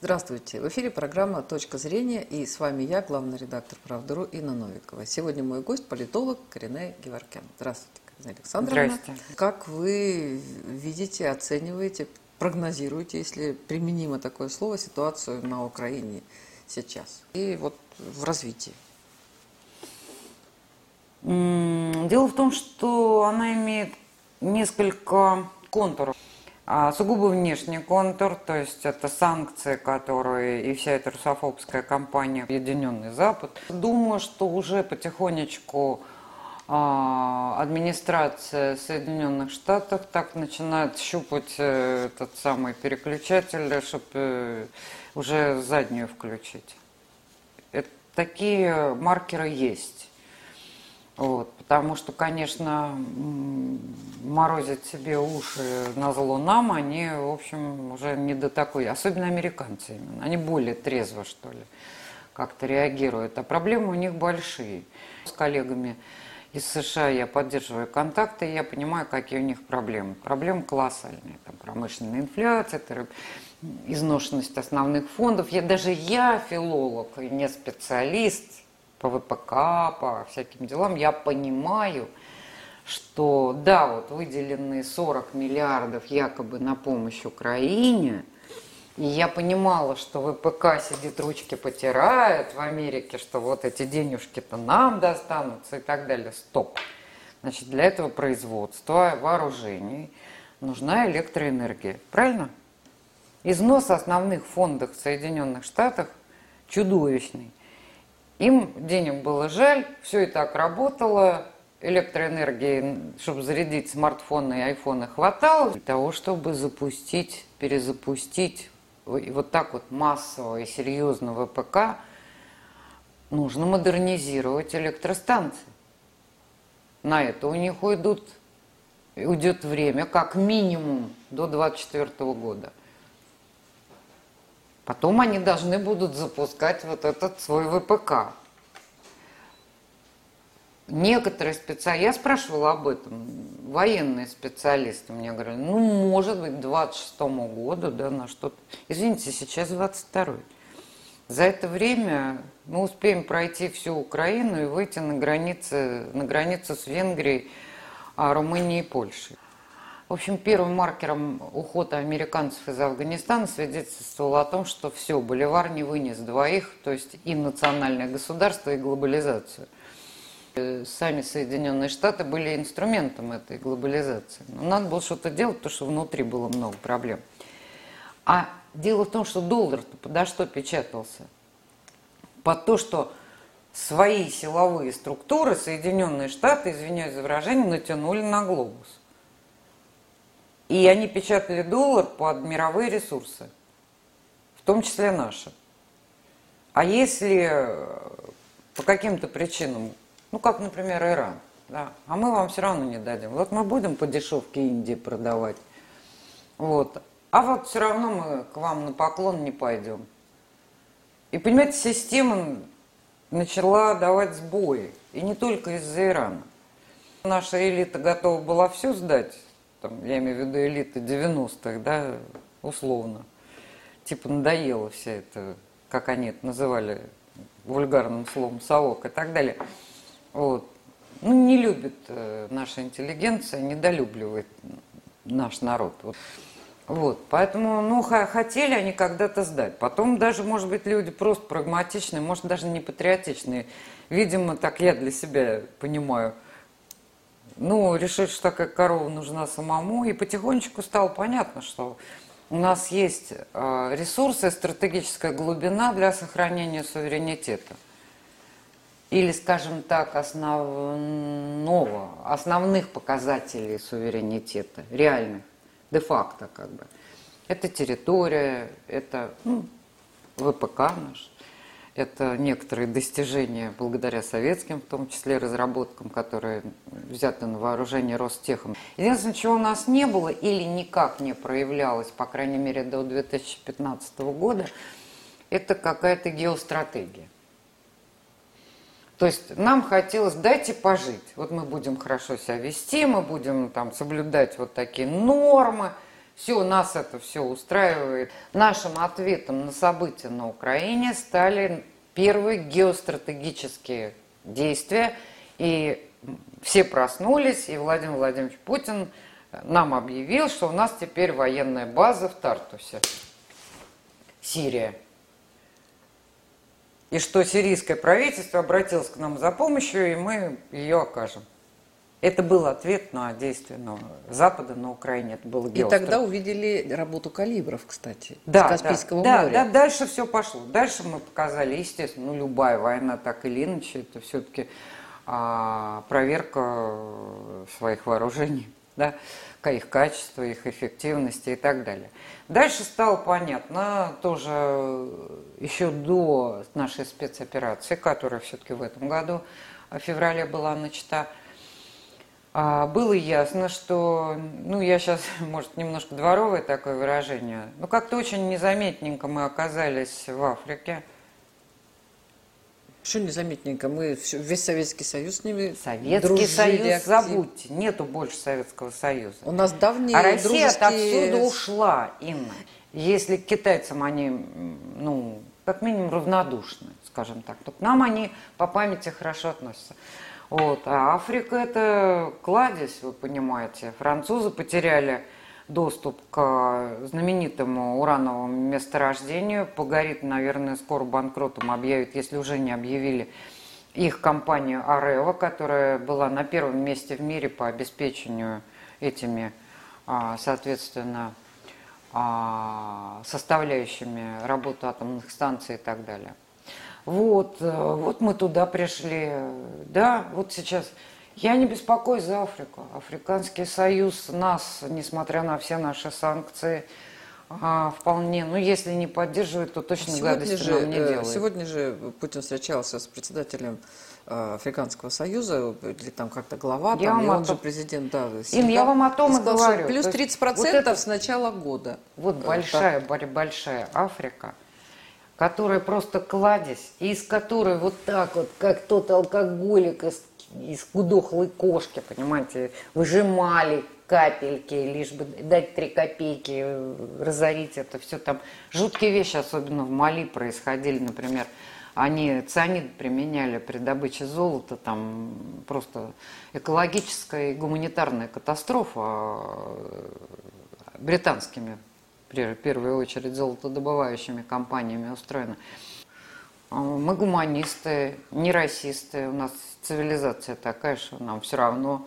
Здравствуйте! В эфире программа «Точка зрения» и с вами я, главный редактор «Правда.ру» Инна Новикова. Сегодня мой гость – политолог Корене Геворкян. Здравствуйте, Карине Александровна. Здравствуйте. Как вы видите, оцениваете, прогнозируете, если применимо такое слово, ситуацию на Украине сейчас и вот в развитии? Дело в том, что она имеет несколько контуров. А сугубо внешний контур, то есть это санкции, которые и вся эта русофобская кампания Объединенный Запад. Думаю, что уже потихонечку а, администрация Соединенных Штатов так начинает щупать э, этот самый переключатель, чтобы э, уже заднюю включить. Это, такие маркеры есть. Вот, потому что, конечно, морозить себе уши на зло нам, они, в общем, уже не до такой, особенно американцы именно, они более трезво, что ли, как-то реагируют. А проблемы у них большие. С коллегами из США я поддерживаю контакты, и я понимаю, какие у них проблемы. Проблемы колоссальные. Там промышленная инфляция, изношенность основных фондов. Я, даже я, филолог, не специалист, по ВПК, по всяким делам, я понимаю, что да, вот выделенные 40 миллиардов якобы на помощь Украине, и я понимала, что ВПК сидит, ручки потирает в Америке, что вот эти денежки-то нам достанутся и так далее. Стоп. Значит, для этого производства вооружений нужна электроэнергия. Правильно? Износ основных фондов в Соединенных Штатах чудовищный. Им денег было жаль, все и так работало, электроэнергии, чтобы зарядить смартфоны и айфоны хватало для того, чтобы запустить, перезапустить и вот так вот массово и серьезно ВПК, нужно модернизировать электростанции. На это у них уйдут, уйдет время как минимум до 2024 года. Потом они должны будут запускать вот этот свой ВПК. Некоторые специалисты, я спрашивала об этом, военные специалисты мне говорили, ну, может быть, к 26 году, да, на что-то. Извините, сейчас 22 За это время мы успеем пройти всю Украину и выйти на, границы, на границу с Венгрией, а Румынией и Польшей. В общем, первым маркером ухода американцев из Афганистана свидетельствовало о том, что все, Боливар не вынес двоих, то есть и национальное государство, и глобализацию. Э, сами Соединенные Штаты были инструментом этой глобализации. Но надо было что-то делать, потому что внутри было много проблем. А дело в том, что доллар-то подо что печатался? Под то, что свои силовые структуры Соединенные Штаты, извиняюсь за выражение, натянули на глобус. И они печатали доллар под мировые ресурсы, в том числе наши. А если э, по каким-то причинам, ну как, например, Иран, да, а мы вам все равно не дадим. Вот мы будем по дешевке Индии продавать. Вот. А вот все равно мы к вам на поклон не пойдем. И понимаете, система начала давать сбои. И не только из-за Ирана. Наша элита готова была все сдать там, я имею в виду элиты 90-х, да, условно. Типа надоело вся это, как они это называли, вульгарным словом, совок и так далее. Вот. Ну, не любит э, наша интеллигенция, недолюбливает наш народ. Вот. Вот, поэтому, ну, хотели они когда-то сдать. Потом даже, может быть, люди просто прагматичные, может, даже не патриотичные. Видимо, так я для себя понимаю – ну, решить, что такая корова нужна самому, и потихонечку стало понятно, что у нас есть э, ресурсы, стратегическая глубина для сохранения суверенитета. Или, скажем так, основного, основных показателей суверенитета, реальных, де-факто как бы. Это территория, это ну, ВПК наш, это некоторые достижения благодаря советским, в том числе разработкам, которые взяты на вооружение Ростехом. Единственное, чего у нас не было или никак не проявлялось, по крайней мере до 2015 года, это какая-то геостратегия. То есть нам хотелось, дайте пожить. Вот мы будем хорошо себя вести, мы будем там соблюдать вот такие нормы, Все, нас это все устраивает. Нашим ответом на события на Украине стали первые геостратегические действия. И все проснулись, и Владимир Владимирович Путин нам объявил, что у нас теперь военная база в Тартусе. Сирия. И что сирийское правительство обратилось к нам за помощью, и мы ее окажем. Это был ответ на действия на Запада на Украине. Это было И тогда увидели работу калибров, кстати, да, с Каспийского да, моря. Да, да, дальше все пошло. Дальше мы показали, естественно, ну любая война так или иначе, это все-таки а, проверка своих вооружений, да, их качества, их эффективности и так далее. Дальше стало понятно, тоже еще до нашей спецоперации, которая все-таки в этом году, в феврале была начата, было ясно, что, ну, я сейчас, может, немножко дворовое такое выражение, но как-то очень незаметненько мы оказались в Африке. Что незаметненько? Мы весь Советский Союз с ними Советский дружили Союз актив. забудьте, нету больше Советского Союза. У нас давние А Россия дружеские... отсюда ушла, Инна. Если к китайцам они, ну, как минимум равнодушны, скажем так, то к нам они по памяти хорошо относятся. Вот. А Африка это кладезь, вы понимаете. Французы потеряли доступ к знаменитому урановому месторождению. Погорит, наверное, скоро банкротом объявят, если уже не объявили их компанию Арева, которая была на первом месте в мире по обеспечению этими, а, соответственно, а, составляющими работы атомных станций и так далее. Вот, э, вот мы туда пришли. Да, вот сейчас. Я не беспокоюсь за Африку. Африканский союз нас, несмотря на все наши санкции, а, вполне, ну если не поддерживает, то точно сегодня гадости же, нам не э, делает. Сегодня же Путин встречался с председателем э, Африканского союза, или там как-то глава, я там, и он том... же президент, да. Им, я вам о том и, сказал, говорю. Плюс 30% вот это, с начала года. Вот большая, так. большая Африка – которая просто кладезь, и из которой вот так вот, как тот алкоголик из, из кудохлой кошки, понимаете, выжимали капельки, лишь бы дать три копейки, разорить это все там. Жуткие вещи, особенно в Мали, происходили, например, они цианид применяли при добыче золота, там просто экологическая и гуманитарная катастрофа э, британскими в первую очередь золотодобывающими компаниями устроена. А, мы гуманисты, не расисты, у нас цивилизация такая, что нам все равно,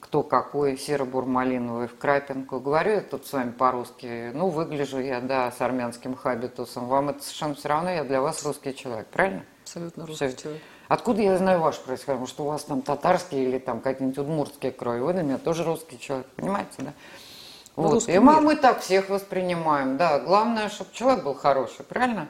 кто какой, серо-бурмалиновый в крапинку. Говорю я тут с вами по-русски, ну, выгляжу я, да, с армянским хабитусом. Вам это совершенно все равно, я для вас русский человек, правильно? Абсолютно русский все. человек. Откуда я знаю ваше происхождение? Может, у вас там татарские или там какие-нибудь удмуртские крови? Вы для меня тоже русский человек, понимаете, да? Вот. И мы, мы так всех воспринимаем, да. Главное, чтобы человек был хороший, правильно?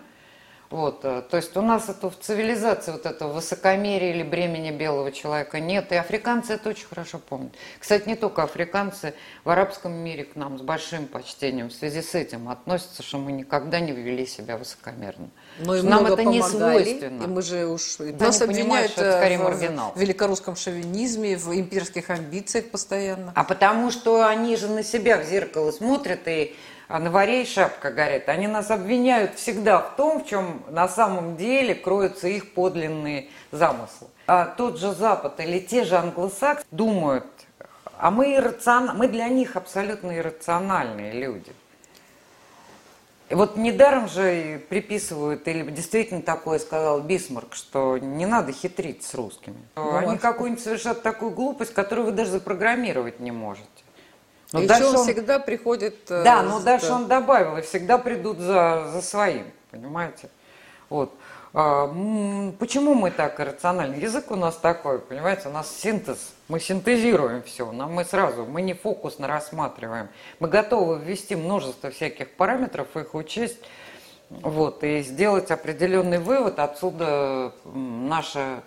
Вот, э, то есть у нас это в цивилизации вот этого высокомерия или бремени белого человека нет, и африканцы это очень хорошо помнят. Кстати, не только африканцы, в арабском мире к нам с большим почтением в связи с этим относятся, что мы никогда не вели себя высокомерно. Но и нам это помогали, не свойственно. И мы же уж да, нас обвиняют что это скорее маргинал. в великорусском шовинизме, в имперских амбициях постоянно. А потому что они же на себя в зеркало смотрят и а на варе шапка горит. Они нас обвиняют всегда в том, в чем на самом деле кроются их подлинные замыслы. А тот же Запад или те же англосаксы думают, а мы, иррацион... мы для них абсолютно иррациональные люди. И вот недаром же приписывают, или действительно такое сказал Бисмарк, что не надо хитрить с русскими. Ну, Они какую-нибудь совершат такую глупость, которую вы даже запрограммировать не можете. Но и дальше он, он всегда приходит... Э, да, но за... дальше он добавил, и всегда придут за, за своим, понимаете? Вот. А, почему мы так иррациональны? Язык у нас такой, понимаете, у нас синтез, мы синтезируем все, нам мы сразу, мы не фокусно рассматриваем. Мы готовы ввести множество всяких параметров, их учесть, вот, и сделать определенный вывод, отсюда наша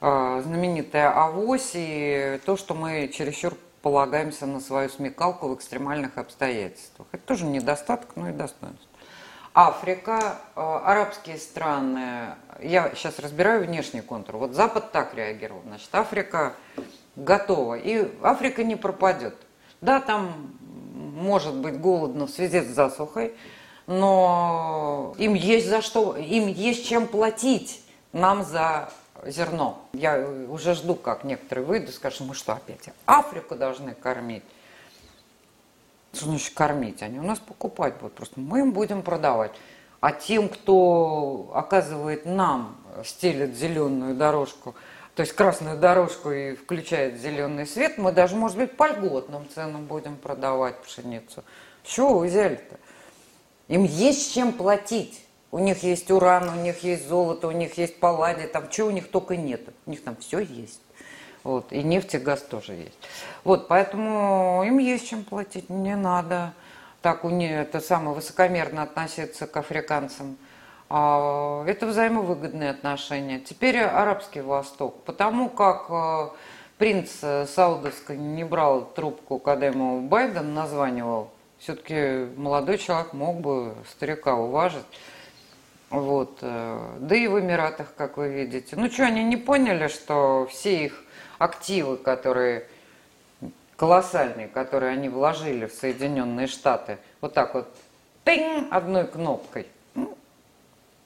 э, знаменитая авось и то, что мы чересчур полагаемся на свою смекалку в экстремальных обстоятельствах. Это тоже недостаток, но и достоинство. Африка, э, арабские страны, я сейчас разбираю внешний контур. Вот Запад так реагировал, значит, Африка готова. И Африка не пропадет. Да, там может быть голодно в связи с засухой, но им есть за что, им есть чем платить нам за зерно. Я уже жду, как некоторые выйдут и скажут, мы что опять Африку должны кормить. Что значит кормить? Они у нас покупать будут, просто мы им будем продавать. А тем, кто оказывает нам, стелит зеленую дорожку, то есть красную дорожку и включает зеленый свет, мы даже, может быть, по льготным ценам будем продавать пшеницу. Чего вы взяли-то? Им есть чем платить. У них есть уран, у них есть золото, у них есть палладий, там чего у них только нет. У них там все есть. Вот, и нефть, и газ тоже есть. Вот, поэтому им есть чем платить, не надо так у них это самое высокомерно относиться к африканцам. А, это взаимовыгодные отношения. Теперь арабский Восток. Потому как э, принц Саудовский не брал трубку, когда ему Байден названивал, все-таки молодой человек мог бы старика уважить. Вот. Э, да и в Эмиратах, как вы видите. Ну что, они не поняли, что все их активы, которые колоссальные, которые они вложили в Соединенные Штаты, вот так вот, тынь, одной кнопкой, ну,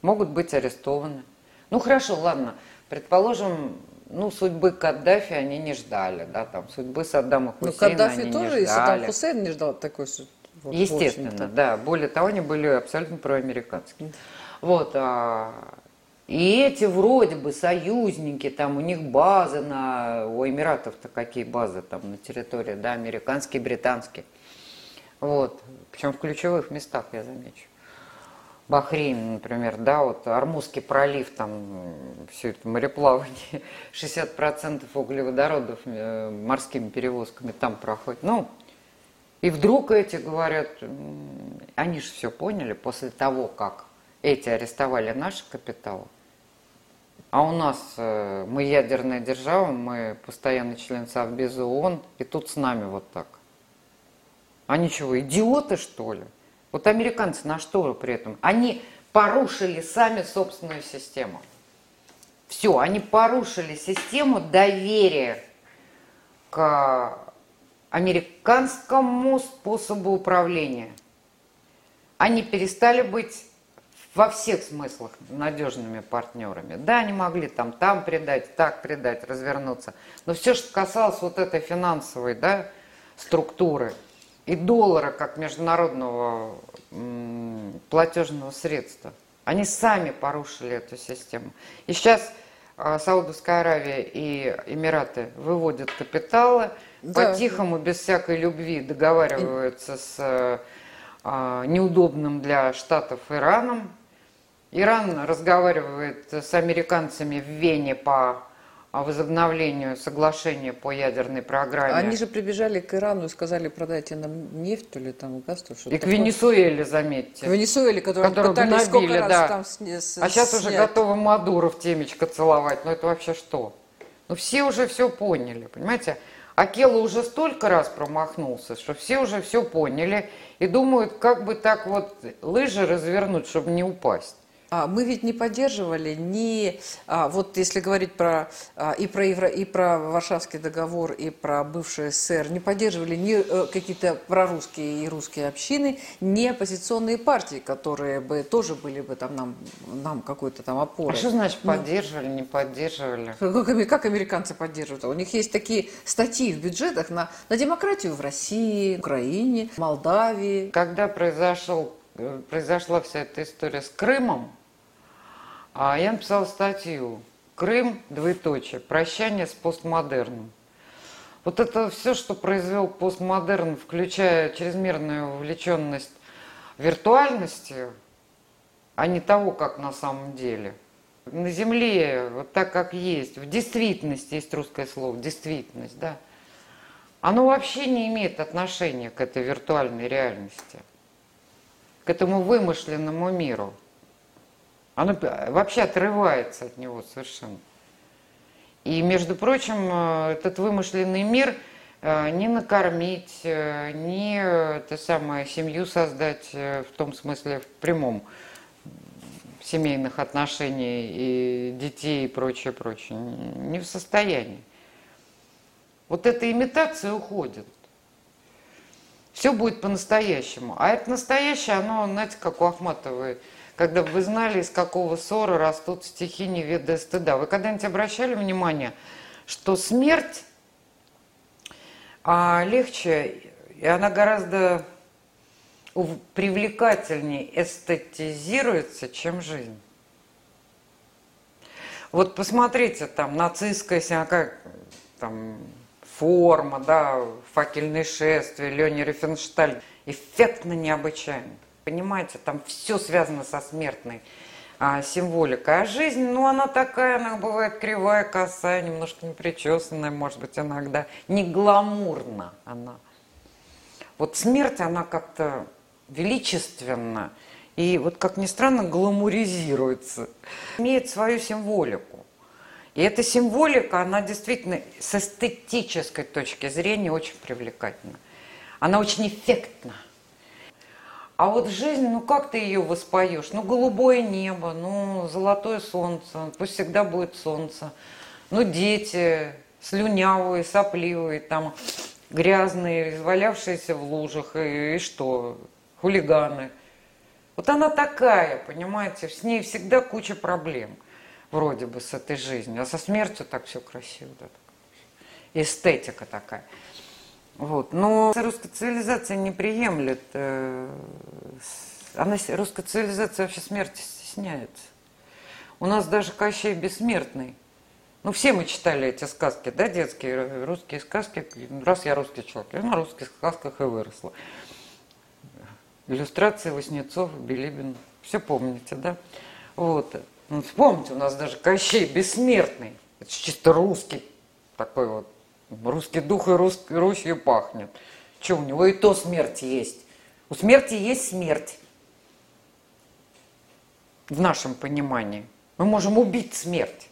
могут быть арестованы. Ну хорошо, ладно, предположим, ну, судьбы Каддафи они не ждали, да, там, судьбы Саддама ну, Хусейна Ну, Каддафи они тоже, не ждали. и Саддам Хусейн не ждал такой вот, Естественно, да. Более того, они были абсолютно проамериканские. Вот, а, и эти вроде бы союзники, там у них базы на... У Эмиратов-то какие базы там на территории, да, американские, британские. Вот, причем в ключевых местах, я замечу. Бахрейн, например, да, вот Армузский пролив, там все это мореплавание, 60% углеводородов э, морскими перевозками там проходит. Ну, и вдруг эти говорят, они же все поняли после того, как эти арестовали наши капиталы, а у нас, э, мы ядерная держава, мы постоянный член Совбеза ООН, и тут с нами вот так. Они чего, идиоты что ли? Вот американцы на что при этом? Они порушили сами собственную систему. Все, они порушили систему доверия к американскому способу управления. Они перестали быть во всех смыслах надежными партнерами. Да, они могли там, там предать, так предать, развернуться. Но все, что касалось вот этой финансовой да, структуры и доллара как международного м, платежного средства, они сами порушили эту систему. И сейчас э, Саудовская Аравия и Эмираты выводят капиталы, да. по-тихому, без всякой любви договариваются с э, неудобным для Штатов Ираном, Иран разговаривает с американцами в Вене по возобновлению соглашения по ядерной программе. Они же прибежали к Ирану и сказали, продайте нам нефть или там газ. То, что и такое. к Венесуэле, заметьте. К Венесуэле, которую, которую пытались гнобили, сколько да. раз там с, А сейчас снять. уже готовы Мадуро в темечко целовать. Ну это вообще что? Ну все уже все поняли, понимаете? Акела уже столько раз промахнулся, что все уже все поняли и думают, как бы так вот лыжи развернуть, чтобы не упасть. А, мы ведь не поддерживали ни, а, вот если говорить про, а, и, про Евро, и про Варшавский договор, и про бывший СССР, не поддерживали ни э, какие-то прорусские и русские общины, ни оппозиционные партии, которые бы тоже были бы там нам, нам какой-то там опорой. А что значит ну, поддерживали, не поддерживали? Как, как американцы поддерживают? У них есть такие статьи в бюджетах на, на демократию в России, Украине, Молдавии. Когда произошел Э, произошла вся эта история с Крымом, а я написала статью «Крым, двоеточие, прощание с постмодерном». Вот это все, что произвел постмодерн, включая чрезмерную увлеченность виртуальностью, а не того, как на самом деле. На Земле, вот так как есть, в действительности есть русское слово, действительность, да, оно вообще не имеет отношения к этой виртуальной реальности к этому вымышленному миру. Оно вообще отрывается от него совершенно. И, между прочим, э, этот вымышленный мир э, не накормить, э, не это самое, семью создать в том смысле, в прямом семейных отношений и детей и прочее, прочее, не в состоянии. Вот эта имитация уходит. Все будет по-настоящему. А это настоящее, оно, знаете, как у Ахматовой, когда бы вы знали, из какого ссора растут стихи не ведая стыда. Вы когда-нибудь обращали внимание, что смерть а, легче, и она гораздо привлекательнее эстетизируется, чем жизнь? Вот посмотрите, там, нацистская как, там, форма, да, факельные шествия, Леони Рифеншталь. Эффектно необычайно. Понимаете, там все связано со смертной а, символикой. А жизнь, ну, она такая, она бывает кривая, косая, немножко непричесанная, может быть, иногда. Не гламурна она. Вот смерть, она как-то величественна и вот, как ни странно, гламуризируется. Имеет свою символику. И эта символика, она действительно с эстетической точки зрения очень привлекательна. Она очень эффектна. А вот жизнь, ну как ты ее воспоешь? Ну голубое небо, ну золотое солнце, пусть всегда будет солнце. Ну дети слюнявые, сопливые, там грязные, извалявшиеся в лужах, и, и что? Хулиганы. Вот она такая, понимаете, с ней всегда куча проблем – вроде бы с этой жизнью, а со смертью так все красиво. Да. Эстетика такая. Вот. Но русская цивилизация не приемлет, э, она, русская цивилизация вообще смерти стесняется. У нас даже Кощей Бессмертный. Ну, все мы читали эти сказки, да, детские, русские сказки. Раз я русский человек, я на русских сказках и выросла. Иллюстрации Васнецов, Билибин. Все помните, да? Вот. Ну, вспомните, у нас даже Кощей бессмертный. Это чисто русский такой вот. Русский дух и русской Русью пахнет. Что, у него и то смерть есть. У смерти есть смерть. В нашем понимании. Мы можем убить смерть.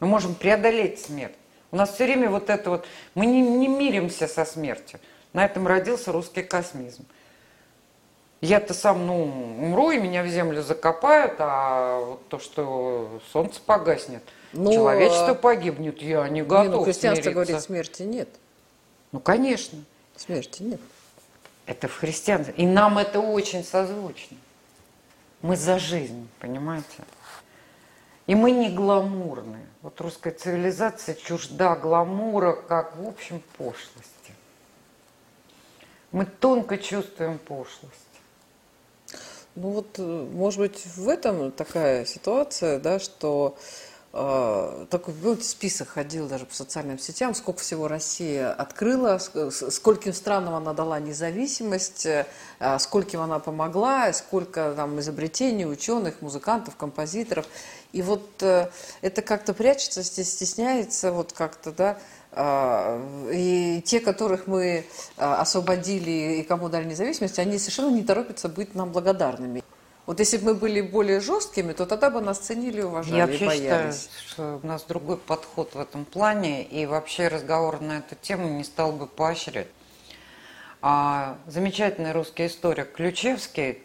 Мы можем преодолеть смерть. У нас все время вот это вот, мы не, не миримся со смертью. На этом родился русский космизм. Я-то сам, ну, умру, и меня в землю закопают, а вот то, что солнце погаснет, Но... Человечество погибнет, я не готов не, ну, христианство смириться. говорит, смерти нет. Ну, конечно. Смерти нет. Это в христианстве. И нам это очень созвучно. Мы за жизнь, понимаете? И мы не гламурные. Вот русская цивилизация чужда гламура, как, в общем, пошлости. Мы тонко чувствуем пошлость. Ну вот, э, может быть, в этом такая ситуация, да, что э, такой вот список ходил даже по социальным сетям, сколько всего Россия открыла, скольким странам она дала независимость, э, скольким она помогла, сколько там изобретений ученых, музыкантов, композиторов. И вот э, это как-то прячется, стесняется, вот как-то, да, и те, которых мы освободили и кому дали независимость, они совершенно не торопятся быть нам благодарными. Вот если бы мы были более жесткими, то тогда бы нас ценили, уважали Я вообще считаю, что у нас другой подход в этом плане, и вообще разговор на эту тему не стал бы поощрять. А, замечательный русский историк Ключевский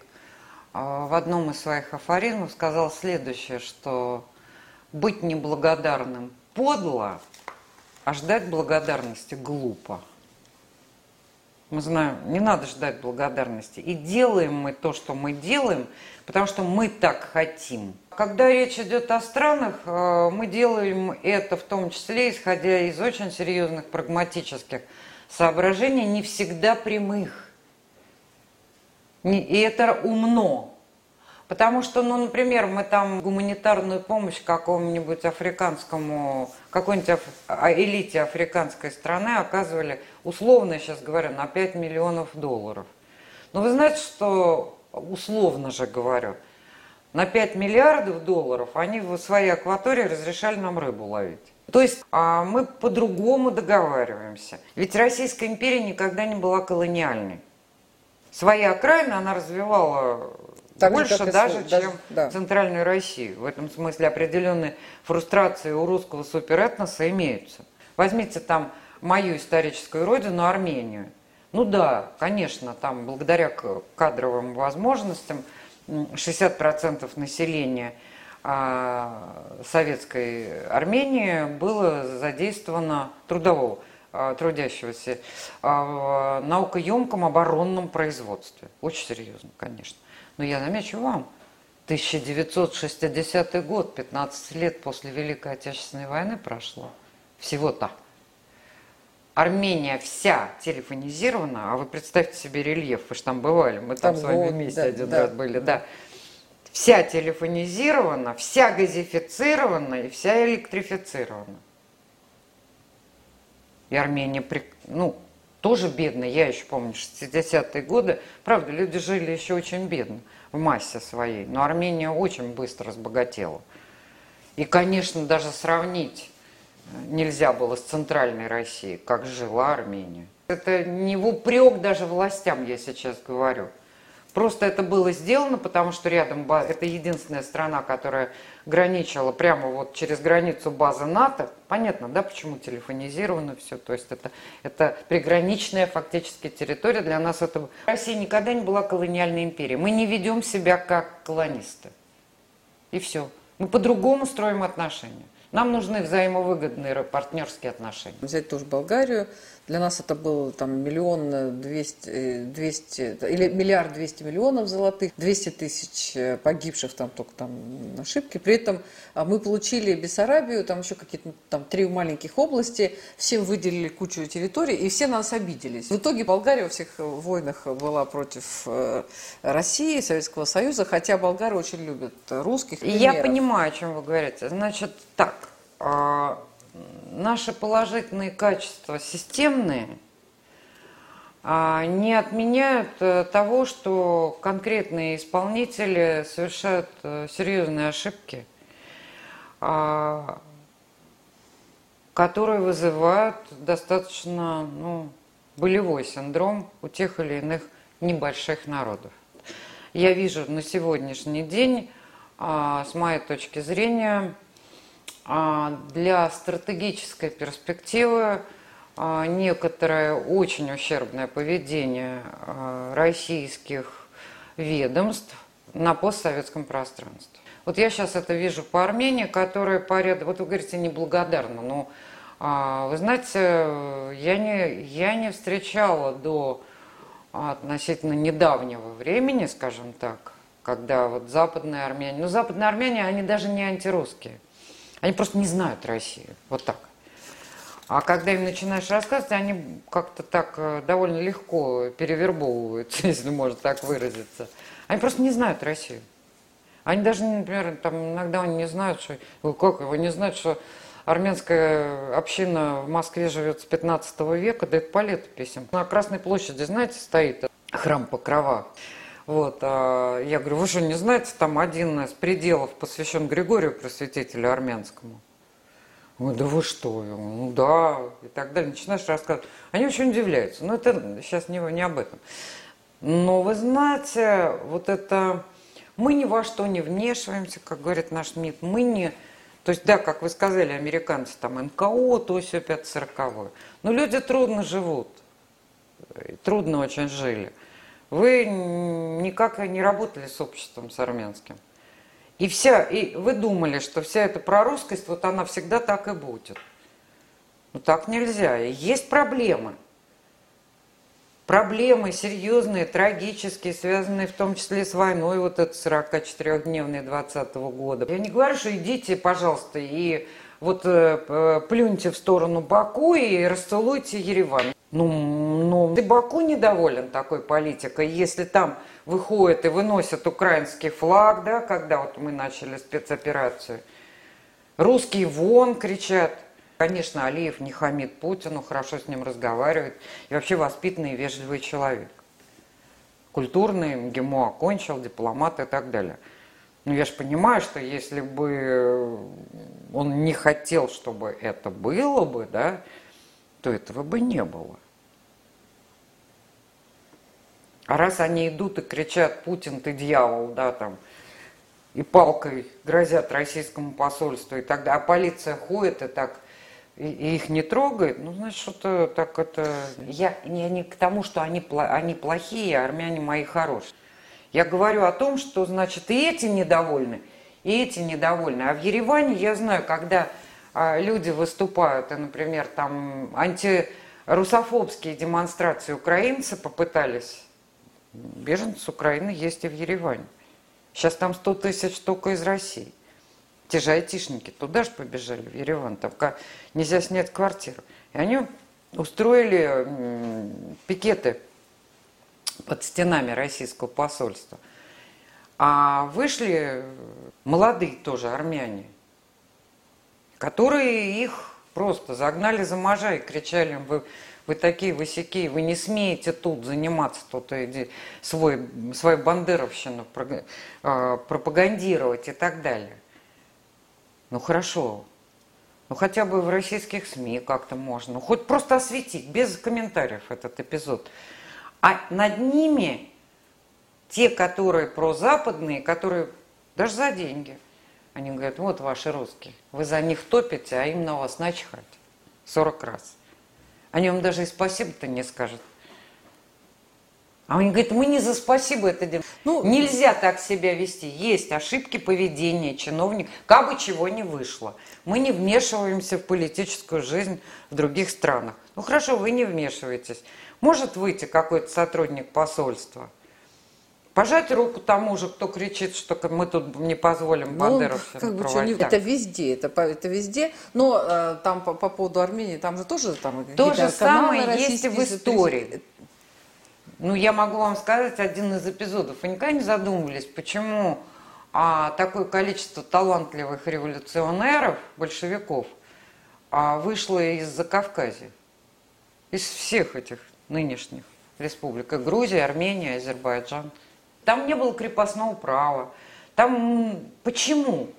а, в одном из своих афоризмов сказал следующее, что быть неблагодарным подло, а ждать благодарности глупо. Мы знаем, не надо ждать благодарности. И делаем мы то, что мы делаем, потому что мы так хотим. Когда речь идет о странах, э, мы делаем это в том числе, исходя из очень серьезных прагматических соображений, не всегда прямых. И это умно. Потому что, ну, например, мы там гуманитарную помощь какому-нибудь африканскому, какой-нибудь а, элите африканской страны оказывали, условно сейчас говорю, на 5 миллионов долларов. Но вы знаете, что, условно же говорю, на 5 миллиардов долларов они в своей акватории разрешали нам рыбу ловить. То есть а мы по-другому договариваемся. Ведь Российская империя никогда не была колониальной. Свои окраины она развивала так больше же, даже, даже, чем да. в Центральной России. В этом смысле определенные фрустрации у русского суперэтноса имеются. Возьмите там мою историческую родину, Армению. Ну да, конечно, там благодаря кадровым возможностям 60% населения а, советской Армении было задействовано трудового. а, трудящегося а, в наукоемком оборонном производстве. Очень серьезно, конечно. Но я замечу вам, 1960 год, 15 лет после Великой Отечественной войны прошло. Всего-то. Армения вся телефонизирована, а вы представьте себе рельеф, вы же там бывали, мы там, там с вами вместе да, один да, раз были, да. Вся телефонизирована, вся газифицирована и вся электрифицирована. И Армения, ну, тоже бедная, я еще помню, 60-е годы. Правда, люди жили еще очень бедно в массе своей, но Армения очень быстро разбогатела. И, конечно, даже сравнить нельзя было с центральной Россией, как жила Армения. Это не в упрек даже властям, я сейчас говорю. Просто это было сделано, потому что рядом это единственная страна, которая граничила прямо вот через границу базы НАТО. Понятно, да, почему телефонизировано все. То есть это, это приграничная фактически территория. Для нас это... Россия никогда не была колониальной империей. Мы не ведем себя как колонисты. И все. Мы по-другому строим отношения. Нам нужны взаимовыгодные партнерские отношения. Взять тоже Болгарию. Для нас это было там миллион двести, двести или миллиард двести миллионов золотых, 200 тысяч э, погибших там только там ошибки. При этом а, мы получили Бессарабию, там еще какие-то там три маленьких области, всем выделили кучу территорий, и все нас обиделись. В итоге Болгария во всех войнах была против э, России, Советского Союза, хотя болгары очень любят русских. Примеров. Я понимаю, о чем вы говорите. Значит, так, а, наши положительные качества системные а, не отменяют э, того, что конкретные исполнители совершают э, серьезные ошибки, а, которые вызывают достаточно ну, болевой синдром у тех или иных небольших народов. Я вижу на сегодняшний день, с моей точки зрения, для стратегической перспективы а, некоторое очень ущербное поведение а, российских ведомств на постсоветском пространстве. Вот я сейчас это вижу по Армении, которая поряд... Вот вы говорите, неблагодарна. Но вы знаете, я не, я не встречала до относительно недавнего времени, скажем так, когда вот западные армяне... Ну, западные армяне, они даже не антирусские – они просто не знают Россию. Вот так. А когда им начинаешь рассказывать, они как-то так э, довольно легко перевербовываются, если можно так выразиться. Они просто не знают Россию. Они даже, например, там иногда они не знают, что... Как его не знают, что армянская община в Москве живет с 15 века, да это по летописям. На Красной площади, знаете, стоит храм Покрова. Вот, а я говорю, вы что, не знаете, там один из пределов посвящен Григорию Просветителю армянскому. Ой, да вы что? Ну да, и так далее. Начинаешь рассказывать. Они очень удивляются. Но это сейчас не, не об этом. Но вы знаете, вот это... Мы ни во что не вмешиваемся, как говорит наш МИД. Мы не... То есть, да, как вы сказали, американцы там НКО, то все 540. Но люди трудно живут. Трудно очень жили. Вы никак не работали с обществом с армянским. И, вся, и вы думали, что вся эта прорусскость, вот она всегда так и будет. Но так нельзя. есть проблемы. Проблемы серьезные, трагические, связанные в том числе с войной, вот это 44-дневной 20 года. Я не говорю, что идите, пожалуйста, и вот э, плюньте в сторону Баку и расцелуйте Ереван. Ну, ну, ты Баку недоволен такой политикой, если там выходят и выносят украинский флаг, да, когда вот мы начали спецоперацию. Русские вон кричат. Конечно, Алиев не хамит Путину, хорошо с ним разговаривает. И вообще воспитанный и вежливый человек. Культурный, МГИМО окончил, дипломат и так далее. Но я же понимаю, что если бы он не хотел, чтобы это было бы, да, то этого бы не было. А раз они идут и кричат «Путин, ты дьявол», да, там, и палкой грозят российскому посольству и далее, а полиция ходит и так и, и их не трогает, ну, значит, что-то так это... Я не, не к тому, что они, они плохие, а армяне мои хорошие. Я говорю о том, что, значит, и эти недовольны, и эти недовольны. А в Ереване я знаю, когда люди выступают, и, например, там анти, русофобские демонстрации украинцы попытались. Беженцы Украины есть и в Ереване. Сейчас там 100 тысяч только из России. Те же айтишники туда же побежали, в Ереван. Там нельзя снять квартиру. И они устроили пикеты под стенами российского посольства. А вышли молодые тоже армяне, которые их просто загнали за можа и кричали, вы, вы такие высяки, вы не смеете тут заниматься, тут иди, свой, свою бандеровщину а, пропагандировать и так далее. Ну хорошо, ну хотя бы в российских СМИ как-то можно, ну, хоть просто осветить, без комментариев этот эпизод. А над ними те, которые прозападные, которые даже за деньги, они говорят, вот ваши русские, вы за них топите, а им на вас начихать 40 раз. Они вам даже и спасибо-то не скажут. А они говорят, мы не за спасибо это делаем. Ну, Нельзя так себя вести. Есть ошибки поведения чиновник, как бы чего не вышло. Мы не вмешиваемся в политическую жизнь в других странах. Ну хорошо, вы не вмешиваетесь. Может выйти какой-то сотрудник посольства, пожать руку тому же, кто кричит, что мы тут не позволим ну, как бы, что, не, Это везде, это, это везде. Но э, там по, по поводу Армении, там же тоже там То же самое есть и в истории. Ну, я могу вам сказать один из эпизодов. Вы никогда не задумывались, почему а, такое количество талантливых революционеров, большевиков, а, вышло из Закавказья? Из всех этих нынешних республик. И Грузия, Армения, Азербайджан. Там не было крепостного права. Там почему?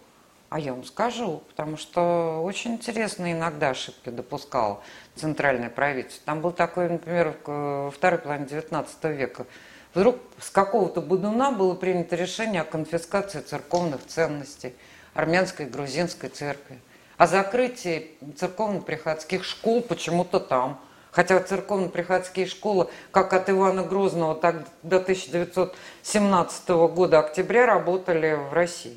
А я вам скажу, потому что очень интересно иногда ошибки допускало центральное правительство. Там был такой, например, в второй половине 19 века. Вдруг с какого-то будуна было принято решение о конфискации церковных ценностей армянской и грузинской церкви, о закрытии церковно-приходских школ почему-то там – Хотя церковно-приходские школы, как от Ивана Грозного, так до 1917 года октября работали в России.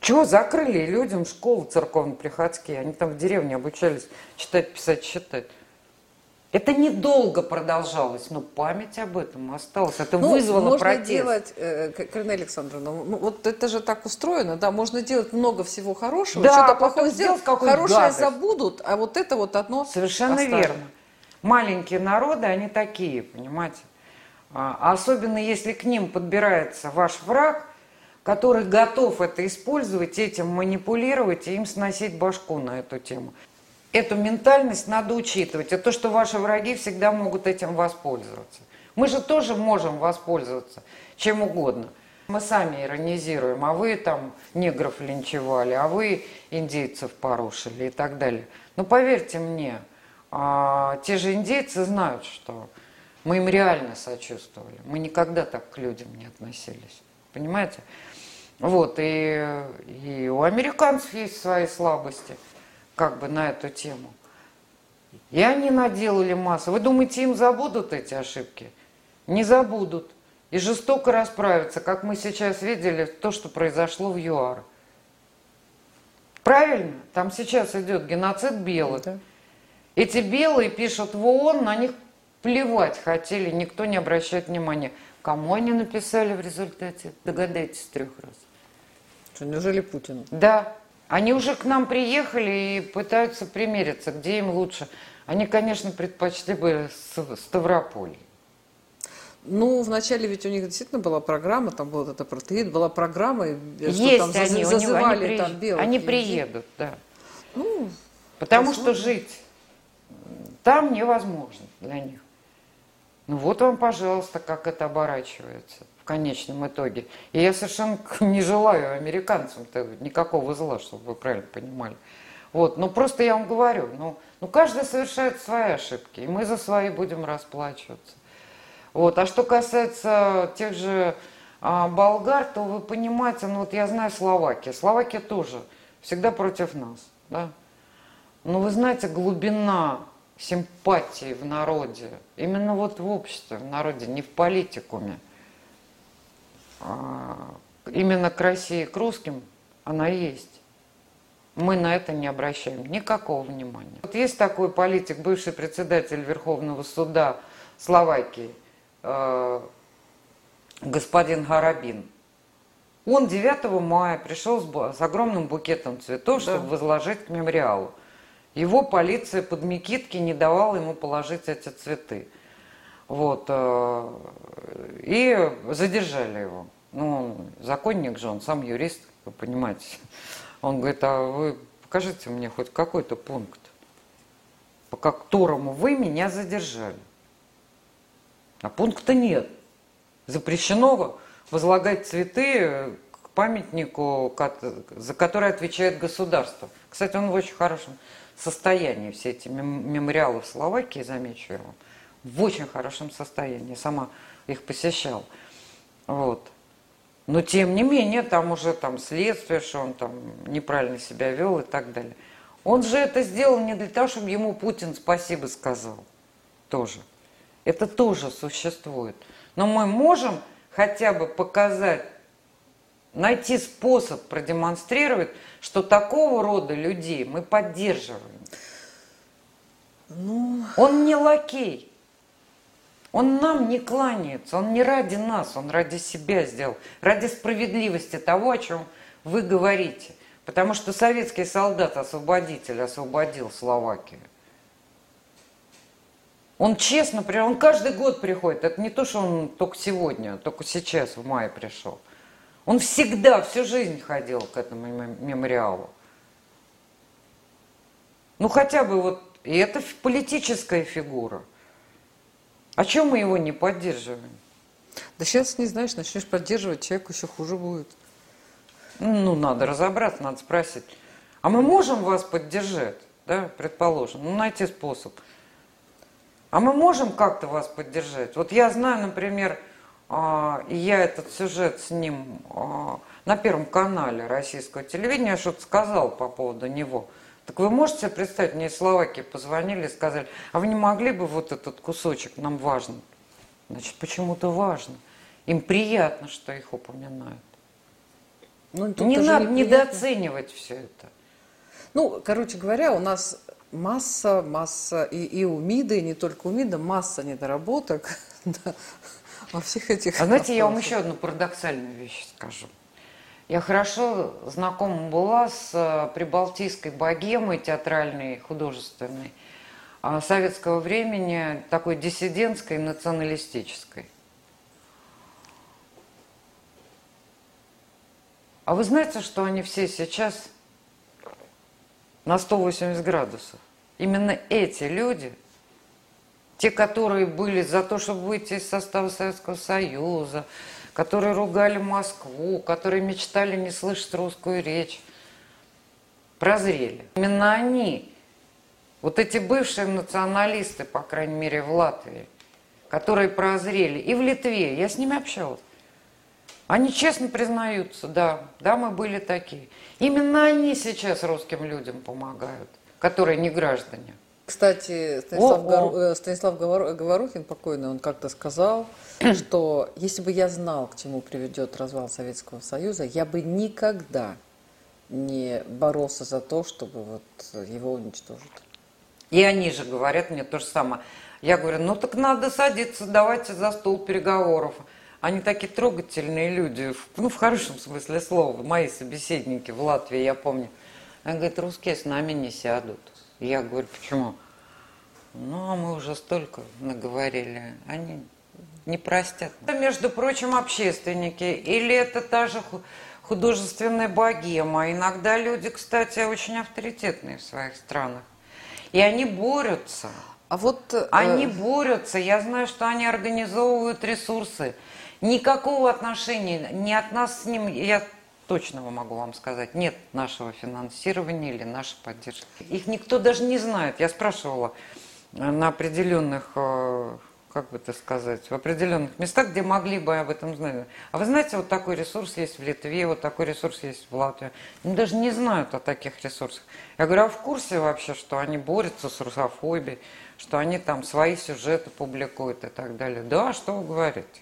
Чего закрыли людям школы церковно-приходские? Они там в деревне обучались читать, писать, считать. Это недолго продолжалось, но память об этом осталась. Это ну, вызвало можно протест. делать, э, Карина Александровна, ну вот это же так устроено, да, можно делать много всего хорошего, да, что-то плохое сделать, хорошее гадость. забудут, а вот это вот одно Совершенно оставим. верно. Маленькие народы, они такие, понимаете. А особенно если к ним подбирается ваш враг, который готов это использовать, этим манипулировать и им сносить башку на эту тему эту ментальность надо учитывать. Это то, что ваши враги всегда могут этим воспользоваться. Мы же тоже можем воспользоваться чем угодно. Мы сами иронизируем, а вы там негров линчевали, а вы индейцев порушили и так далее. Но поверьте мне, а, те же индейцы знают, что мы им реально сочувствовали. Мы никогда так к людям не относились. Понимаете? Вот, и, и у американцев есть свои слабости – как бы на эту тему. И они наделали массу. Вы думаете, им забудут эти ошибки? Не забудут. И жестоко расправятся, как мы сейчас видели, то, что произошло в ЮАР. Правильно? Там сейчас идет геноцид белых. Да. Эти белые пишут в ООН, на них плевать хотели, никто не обращает внимания. Кому они написали в результате? Догадайтесь трех раз. Что, неужели Путин? Да. Они уже к нам приехали и пытаются примериться, где им лучше. Они, конечно, предпочли бы Ставрополь. Ну, вначале ведь у них действительно была программа, там был этот протеид, была программа, что там они, зазывали они, там белых Они людей. приедут, да. Ну, Потому возможно. что жить там невозможно для них. Ну вот вам, пожалуйста, как это оборачивается конечном итоге. И я совершенно не желаю американцам никакого зла, чтобы вы правильно понимали. Вот, ну просто я вам говорю, ну, ну каждый совершает свои ошибки, и мы за свои будем расплачиваться. Вот, а что касается тех же а, болгар, то вы понимаете, ну вот я знаю Словакия, Словакия тоже всегда против нас, да. Но вы знаете, глубина симпатии в народе, именно вот в обществе, в народе, не в политикуме – а, именно к России, к русским, она есть. мы на это не обращаем никакого внимания. Вот есть такой политик, бывший председатель Верховного суда Словакии, э, господин Гарабин. Он 9 мая пришел с, с огромным букетом цветов, да. чтобы возложить к мемориалу. Его полиция под Микитки не давала ему положить эти цветы. Вот. Э, и задержали его. Ну, он законник же, он сам юрист, вы понимаете. Он говорит, а вы покажите мне хоть какой-то пункт, по которому вы меня задержали. А пункта нет. Запрещено возлагать цветы к памятнику, за который отвечает государство. Кстати, он в очень хорошем состоянии, все эти мемориалы в Словакии, замечу я вам, в очень хорошем состоянии. Сама их посещал. Вот. Но тем не менее, там уже там следствие, что он там неправильно себя вел и так далее. Он же это сделал не для того, чтобы ему Путин спасибо сказал. Тоже. Это тоже существует. Но мы можем хотя бы показать, найти способ продемонстрировать, что такого рода людей мы поддерживаем. Ну... Он не лакей. Он нам не кланяется, он не ради нас, он ради себя сделал, ради справедливости того, о чем вы говорите. Потому что советский солдат-освободитель освободил Словакию. Он честно, он каждый год приходит. Это не то, что он только сегодня, только сейчас, в мае пришел. Он всегда, всю жизнь ходил к этому мемориалу. Ну хотя бы вот, и это политическая фигура. А чем мы его не поддерживаем? Да сейчас, не знаешь, начнешь поддерживать, человеку еще хуже будет. Ну, надо разобраться, надо спросить. А мы можем вас поддержать, да, предположим, ну, найти способ. А мы можем как-то вас поддержать? Вот я знаю, например, я этот сюжет с ним а, на Первом канале российского телевидения что-то сказал по поводу него – так вы можете себе представить, мне из Словакии позвонили и сказали, а вы не могли бы вот этот кусочек, нам важно. Значит, почему-то важно. Им приятно, что их упоминают. Ну, не надо недооценивать все это. Ну, короче говоря, у нас масса, масса, и, и у МИДа, и не только у МИДа, масса недоработок во всех этих... А знаете, я вам еще одну парадоксальную вещь скажу. Я хорошо знакома была с э, прибалтийской богемой театральной, художественной, а, советского времени, такой диссидентской, националистической. А вы знаете, что они все сейчас на 180 градусов? Именно эти люди, те, которые были за то, чтобы выйти из состава Советского Союза, которые ругали Москву, которые мечтали не слышать русскую речь, прозрели. Именно они, вот эти бывшие националисты, по крайней мере, в Латвии, которые прозрели, и в Литве, я с ними общалась, они честно признаются, да, да, мы были такие. Именно они сейчас русским людям помогают, которые не граждане. Кстати, Станислав, Гор... Э, Станислав Говорухин покойный, он как-то сказал, что если бы я знал, к чему приведет развал Советского Союза, я бы никогда не боролся за то, чтобы вот его уничтожить. И они же говорят мне то же самое. Я говорю, ну так надо садиться, давайте за стол переговоров. Они такие трогательные люди, ну в хорошем смысле слова, мои собеседники в Латвии, я помню. Они говорят, русские с нами не сядут. Я говорю, почему? Ну, а мы уже столько наговорили. Они не простят. Это, между прочим, общественники. Или это та же художественная богема. Иногда люди, кстати, очень авторитетные в своих странах. И они борются. А вот... Э, они борются. Я знаю, что они организовывают ресурсы. Никакого отношения ни от нас с ним... Я точно могу вам сказать, нет нашего финансирования или нашей поддержки. Их никто даже не знает. Я спрашивала э, на определенных, э, как бы это сказать, в определенных местах, где могли бы об этом знать. А вы знаете, вот такой ресурс есть в Литве, вот такой ресурс есть в Латвии. Они даже не знают о таких ресурсах. Я говорю, а в курсе вообще, что они борются с русофобией, что они там свои сюжеты публикуют и так далее? Да, что вы говорите?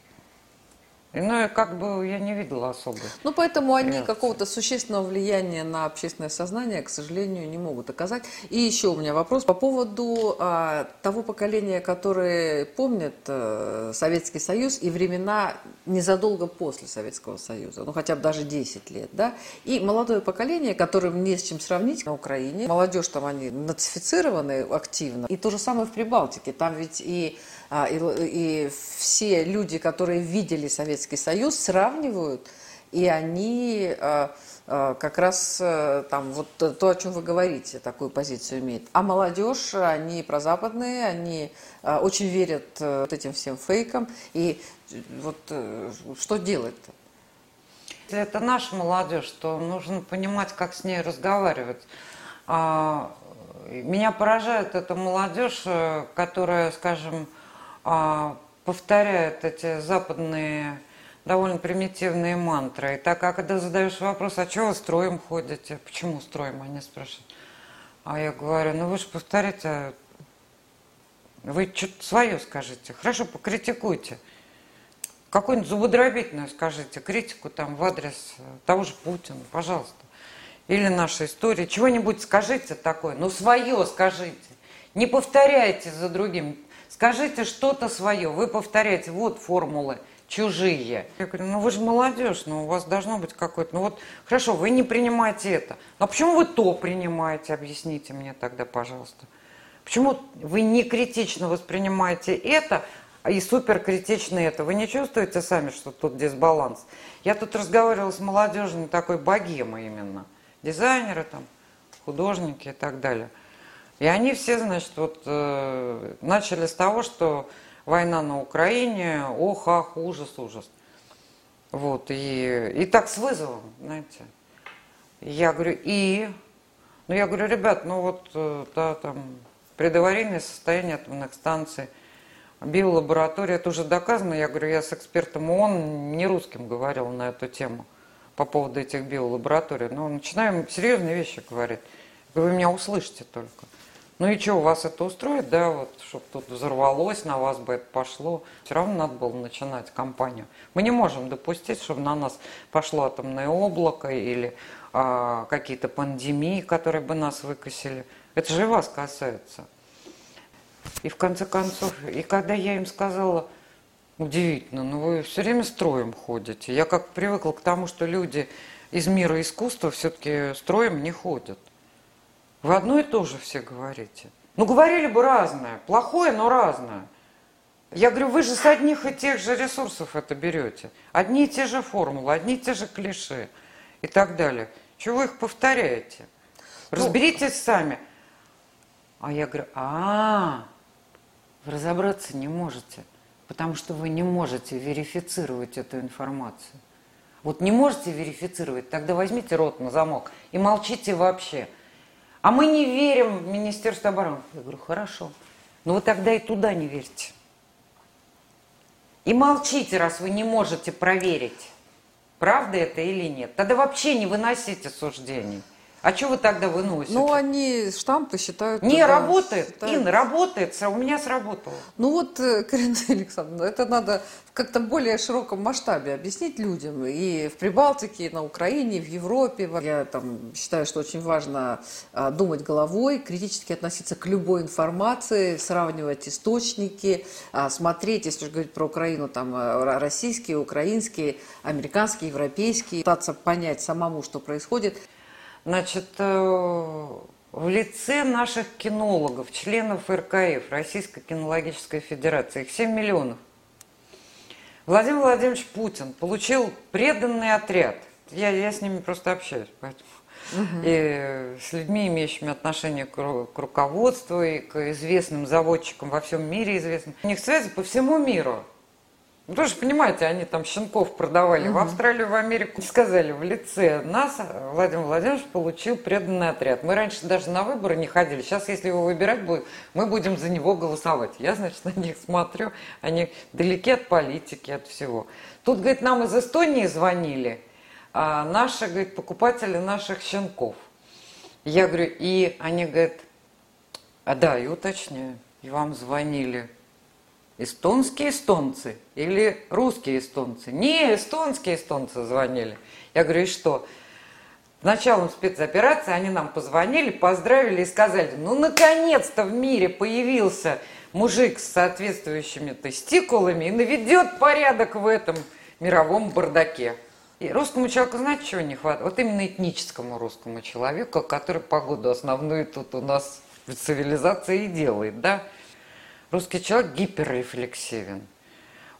Ну, и как бы я не видела особо. Ну, поэтому они реакции. какого-то существенного влияния на общественное сознание, к сожалению, не могут оказать. И еще у меня вопрос по поводу а, того поколения, которое помнит а, Советский Союз и времена незадолго после Советского Союза, ну, хотя бы даже 10 лет, да, и молодое поколение, которым не с чем сравнить на Украине. Молодежь там, они нацифицированы активно. И то же самое в Прибалтике. Там ведь и и, и все люди, которые видели Советский Союз, сравнивают, и они а, а, как раз там вот то, о чем вы говорите, такую позицию имеют. А молодежь, они прозападные, они очень верят вот этим всем фейкам. И вот что делать-то? Это наша молодежь, то нужно понимать, как с ней разговаривать. Меня поражает эта молодежь, э, которая, скажем, а, повторяют эти западные довольно примитивные мантры. И так, а когда задаешь вопрос, а чего вы строем ходите? Почему строим? Они спрашивают. А я говорю, ну вы же повторите, вы что-то свое скажите. Хорошо, покритикуйте. Какую-нибудь зубодробительную скажите, критику там в адрес того же Путина, пожалуйста. Или нашей истории. Чего-нибудь скажите такое, ну свое скажите. Не повторяйте за другим. Скажите что-то свое. Вы повторяете, вот формулы чужие. Я говорю, ну вы же молодежь, ну у вас должно быть какое-то... Ну вот, хорошо, вы не принимаете это. Но почему вы то принимаете? Объясните мне тогда, пожалуйста. Почему вы не критично воспринимаете это, и суперкритично это? Вы не чувствуете сами, что тут дисбаланс? Я тут разговаривала с молодежью такой богемой именно. Дизайнеры там, художники и так далее. И они все, значит, вот э, начали с того, что война на Украине, ох, ах, ужас, ужас. Вот, и, и так с вызовом, знаете. Я говорю, и? Ну, я говорю, ребят, ну вот, э, да, там, предаварийное состояние атомных станций, биолаборатория, это уже доказано. Я говорю, я с экспертом ООН, не русским говорил на эту тему по поводу этих биолабораторий. Но начинаем серьезные вещи говорить. Вы меня услышите только. Ну и что, у вас это устроит, да, вот, чтобы тут взорвалось, на вас бы это пошло. Все равно надо было начинать кампанию. Мы не можем допустить, чтобы на нас пошло атомное облако или а, какие-то пандемии, которые бы нас выкосили. Это же и вас касается. И в конце концов, и когда я им сказала, удивительно, ну вы все время строем ходите. Я как привыкла к тому, что люди из мира искусства все-таки строем не ходят. Вы одно и то же все говорите. Ну, говорили бы разное. Плохое, но разное. Я говорю, вы же с одних и тех же ресурсов это берете. Одни и те же формулы, одни и те же клише и так далее. Чего вы их повторяете? Ну, Разберитесь ну, сами. А я говорю, а, вы разобраться не можете, потому что вы не можете верифицировать эту информацию. Вот не можете верифицировать, тогда возьмите рот на замок и молчите вообще – а мы не верим в Министерство обороны. Я говорю, хорошо. Но вы тогда и туда не верьте. И молчите, раз вы не можете проверить, правда это или нет. Тогда вообще не выносите суждений. А что вы тогда выносите? Ну, они штампы считают... Не, работает. Считают... Ин, работает. У меня сработало. Ну вот, э, Карина Александровна, это надо в как-то более широком масштабе объяснить людям. И в Прибалтике, и на Украине, и в Европе. Я там считаю, что очень важно а, думать головой, критически относиться к любой информации, сравнивать источники, а, смотреть, если уж говорить про Украину, там э, российские, украинские, американские, европейские, пытаться понять самому, что происходит. Значит, э, в лице наших кинологов, членов РКФ, Российской кинологической федерации, их 7 миллионов, Владимир Владимирович Путин получил преданный отряд. Я, я с ними просто общаюсь, поэтому. Угу. И с людьми, имеющими отношение к, к руководству и к известным заводчикам во всем мире известным. У них связи по всему миру. Ну, тоже понимаете, они там щенков продавали угу. в Австралию, в Америку. Сказали, в лице нас Владимир Владимирович получил преданный отряд. Мы раньше даже на выборы не ходили. Сейчас, если его выбирать будет, мы будем за него голосовать. Я, значит, на них смотрю, они далеки от политики, от всего. Тут, говорит, нам из Эстонии звонили, а наши, говорит, покупатели наших щенков. Я говорю, и они говорят, а да, и уточняю, и вам звонили эстонские эстонцы или русские эстонцы. Не, эстонские эстонцы звонили. Я говорю, и что? Началом спецоперации они нам позвонили, поздравили и сказали, ну, наконец-то в мире появился мужик с соответствующими тестикулами и наведет порядок в этом мировом бардаке. И русскому человеку, знаете, чего не хватает? Вот именно этническому русскому человеку, который погоду основную тут у нас в цивилизации и делает, да? Русский человек гиперрефлексивен.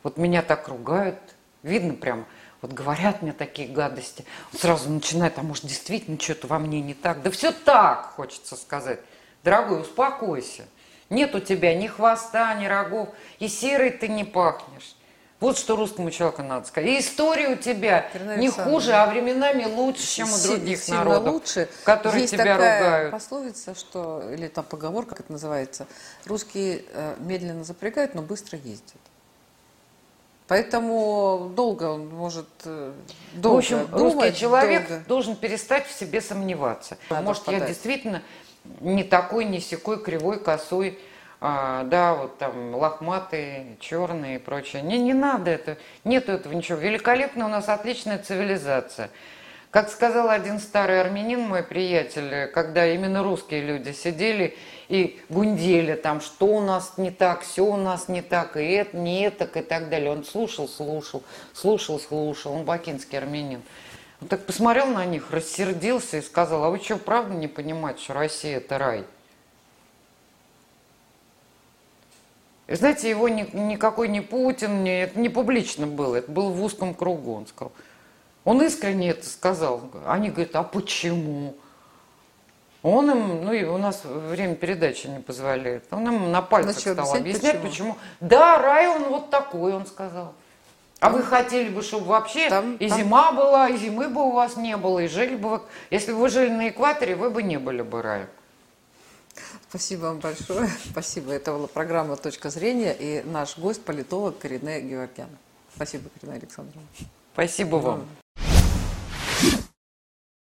Вот меня так ругают, видно прям, вот говорят мне такие гадости, он сразу начинает, а может действительно что-то во мне не так. Да все так, хочется сказать. Дорогой, успокойся. Нет у тебя ни хвоста, ни рогов, и серый ты не пахнешь. Вот что русскому человеку надо сказать. И история у тебя Ирина не хуже, а временами лучше, чем у других сильно народов, лучше. которые Есть тебя такая ругают. пословица, что, или там поговорка, как это называется, русские э, медленно запрягают, но быстро ездят. Поэтому долго он может э, долго в общем, думать, русский человек долго. должен перестать в себе сомневаться. Надо Может, я впадать. действительно не такой, не секой, кривой, косой, а, да, вот там лохматый, черный и прочее. Не, не надо это, нету этого ничего. Великолепная у нас отличная цивилизация. Как сказал один старый армянин, мой приятель, когда именно русские люди сидели и гундели там, что у нас не так, все у нас не так, и это, не это, и так далее. Он слушал, слушал, слушал, слушал. Он бакинский армянин. Он так посмотрел на них, рассердился и сказал, а вы что, правда не понимаете, что Россия это рай? И знаете, его ни- никакой не Путин, не, это не публично было, это было в узком кругу, он сказал. Он искренне это сказал. Они говорят, а почему? Он им, ну и у нас время передачи не позволяет, он им на пальцах Начал стал объяснять, объяснять, почему. почему. Да, рай он вот такой, он сказал. А вы хотели бы, чтобы вообще Там- и там- зима была, и зимы бы у вас не было, и жили бы вы... Если бы вы жили на экваторе, вы бы не были бы раем. Спасибо вам большое. Спасибо. Это была программа «Точка зрения» и наш гость, политолог Карине Георгиан. Спасибо, Карина Александровна. Спасибо вам.